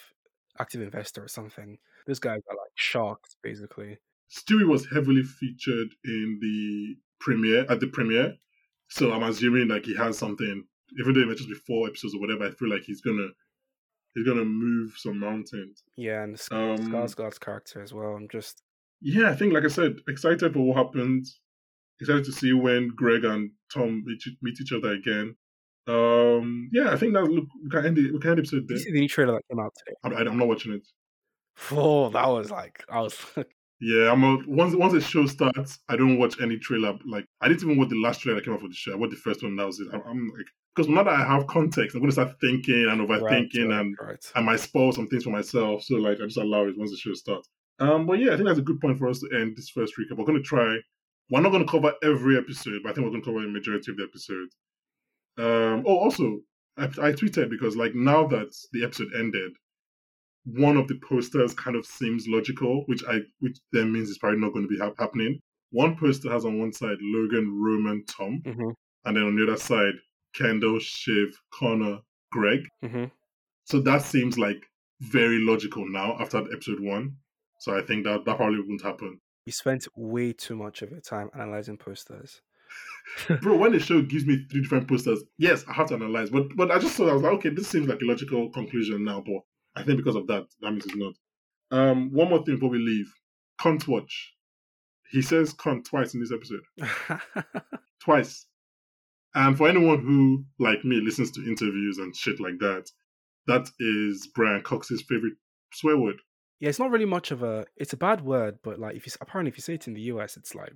active investor or something. Those guys are like sharks, basically. Stewy was heavily featured in the premiere at the premiere, so I'm assuming like he has something. Even though it might just be four episodes or whatever, I feel like he's gonna he's gonna move some mountains. Yeah, and Sk- Um, Skarsgård's character as well. I'm just Yeah, I think like I said, excited for what happens. Excited to see when Greg and Tom meet, meet each other again. Um, yeah, I think that look we can end the we can end the episode did there. you see the new trailer that came out today? I'm, I'm not watching it. Oh, that was like I was. Yeah, I'm a, once once the show starts, I don't watch any trailer. Like I didn't even watch the last trailer that came out for the show. I watched the first one. That was it. I'm, I'm like because now that I have context, I'm gonna start thinking and overthinking, right, and right. I might spoil some things for myself. So like I just allow it once the show starts. Um, but yeah, I think that's a good point for us to end this first recap. We're gonna try. We're not gonna cover every episode, but I think we're gonna cover a majority of the episodes. Um. Oh, also, I, I tweeted because like now that the episode ended, one of the posters kind of seems logical, which I which then means it's probably not going to be hap- happening. One poster has on one side Logan, Roman, Tom, hmm and then on the other side Kendall, Shiv, Connor, Greg. hmm So that seems like very logical now after episode one. So I think that that probably won't happen. You spent way too much of your time analyzing posters. Bro, when the show gives me three different posters, yes, I have to analyze. But but I just thought I was like, okay, this seems like a logical conclusion now. But I think because of that, that means it's not. Um, one more thing before we leave. Cunt watch. He says cunt twice in this episode. Twice. And for anyone who, like me, listens to interviews and shit like that, that is Brian Cox's favorite swear word. yeah, it's not really much of a. It's a bad word, but like if you apparently if you say it in the US, it's like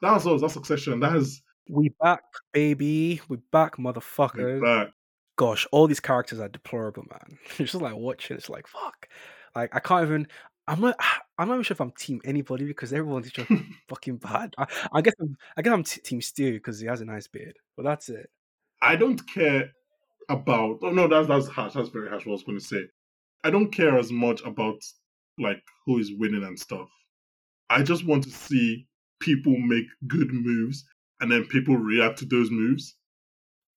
"Whoa, That's us, that's succession. That is we back, baby, we back, motherfuckers. that. gosh, all these characters are deplorable, man. It's just like watching. It's like fuck. Like I can't even. I'm not. I'm not even sure if I'm team anybody because everyone's just fucking bad. I, I guess. I'm, I guess I'm t- team Stu because he has a nice beard. But that's it. I don't care about. Oh no, that's that's harsh. That's very harsh. What I was going to say. I don't care as much about like who is winning and stuff. I just want to see people make good moves and then people react to those moves.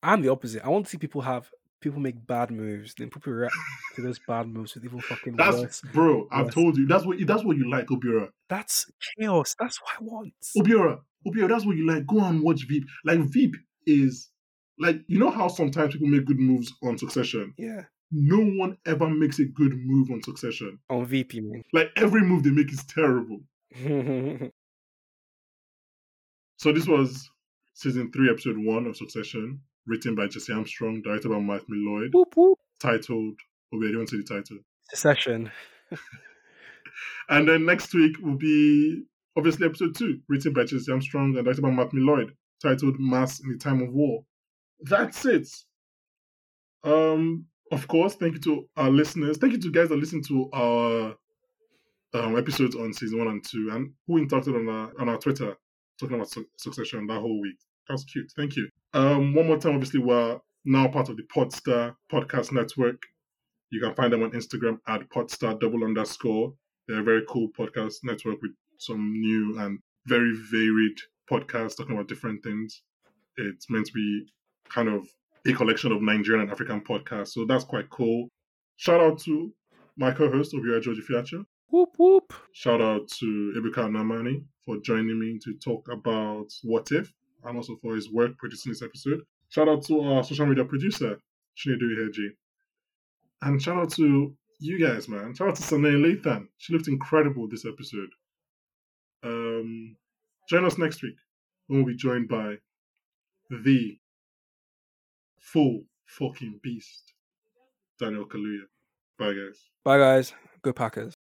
I'm the opposite. I want to see people have people make bad moves, then people react to those bad moves with even fucking That's worse. bro. I've worse. told you. That's what. That's what you like, Obiora. That's chaos. That's what I want. Obiora. Obiora. That's what you like. Go and watch Veep. Like Veep is like you know how sometimes people make good moves on Succession. Yeah. No one ever makes a good move on Succession. On Veep, man. Like every move they make is terrible. So this was season three, episode one of Succession, written by Jesse Armstrong, directed by Mark Mylod, whoop whoop. titled. Oh wait, I don't see the title. Succession. And then next week will be obviously episode two, written by Jesse Armstrong and directed by Mark Mylod, titled Mass in the Time of War. That's it. Um, of course, thank you to our listeners. Thank you to guys that listen to our um, episodes on season one and two, and who interacted on our on our Twitter talking about Su- Succession that whole week. That was cute. Thank you. Um, one more time, obviously, we're now part of the Podstar Podcast Network. You can find them on Instagram at Podstar double underscore. They're a very cool podcast network with some new and very varied podcasts talking about different things. It's meant to be kind of a collection of Nigerian and African podcasts, so that's quite cool. Shout out to my co-host Obiora George Fiacha. Whoop whoop. Shout out to Ebuka Namani for joining me to talk about What If and also for his work producing this episode. Shout out to our social media producer, Chinedu Iheji. And shout out to you guys, man. Shout out to Sana Lathan. She looked incredible this episode. Um, join us next week when we'll be joined by the full fucking beast, Daniel Kaluuya. Bye, guys. Bye guys. Good Packers.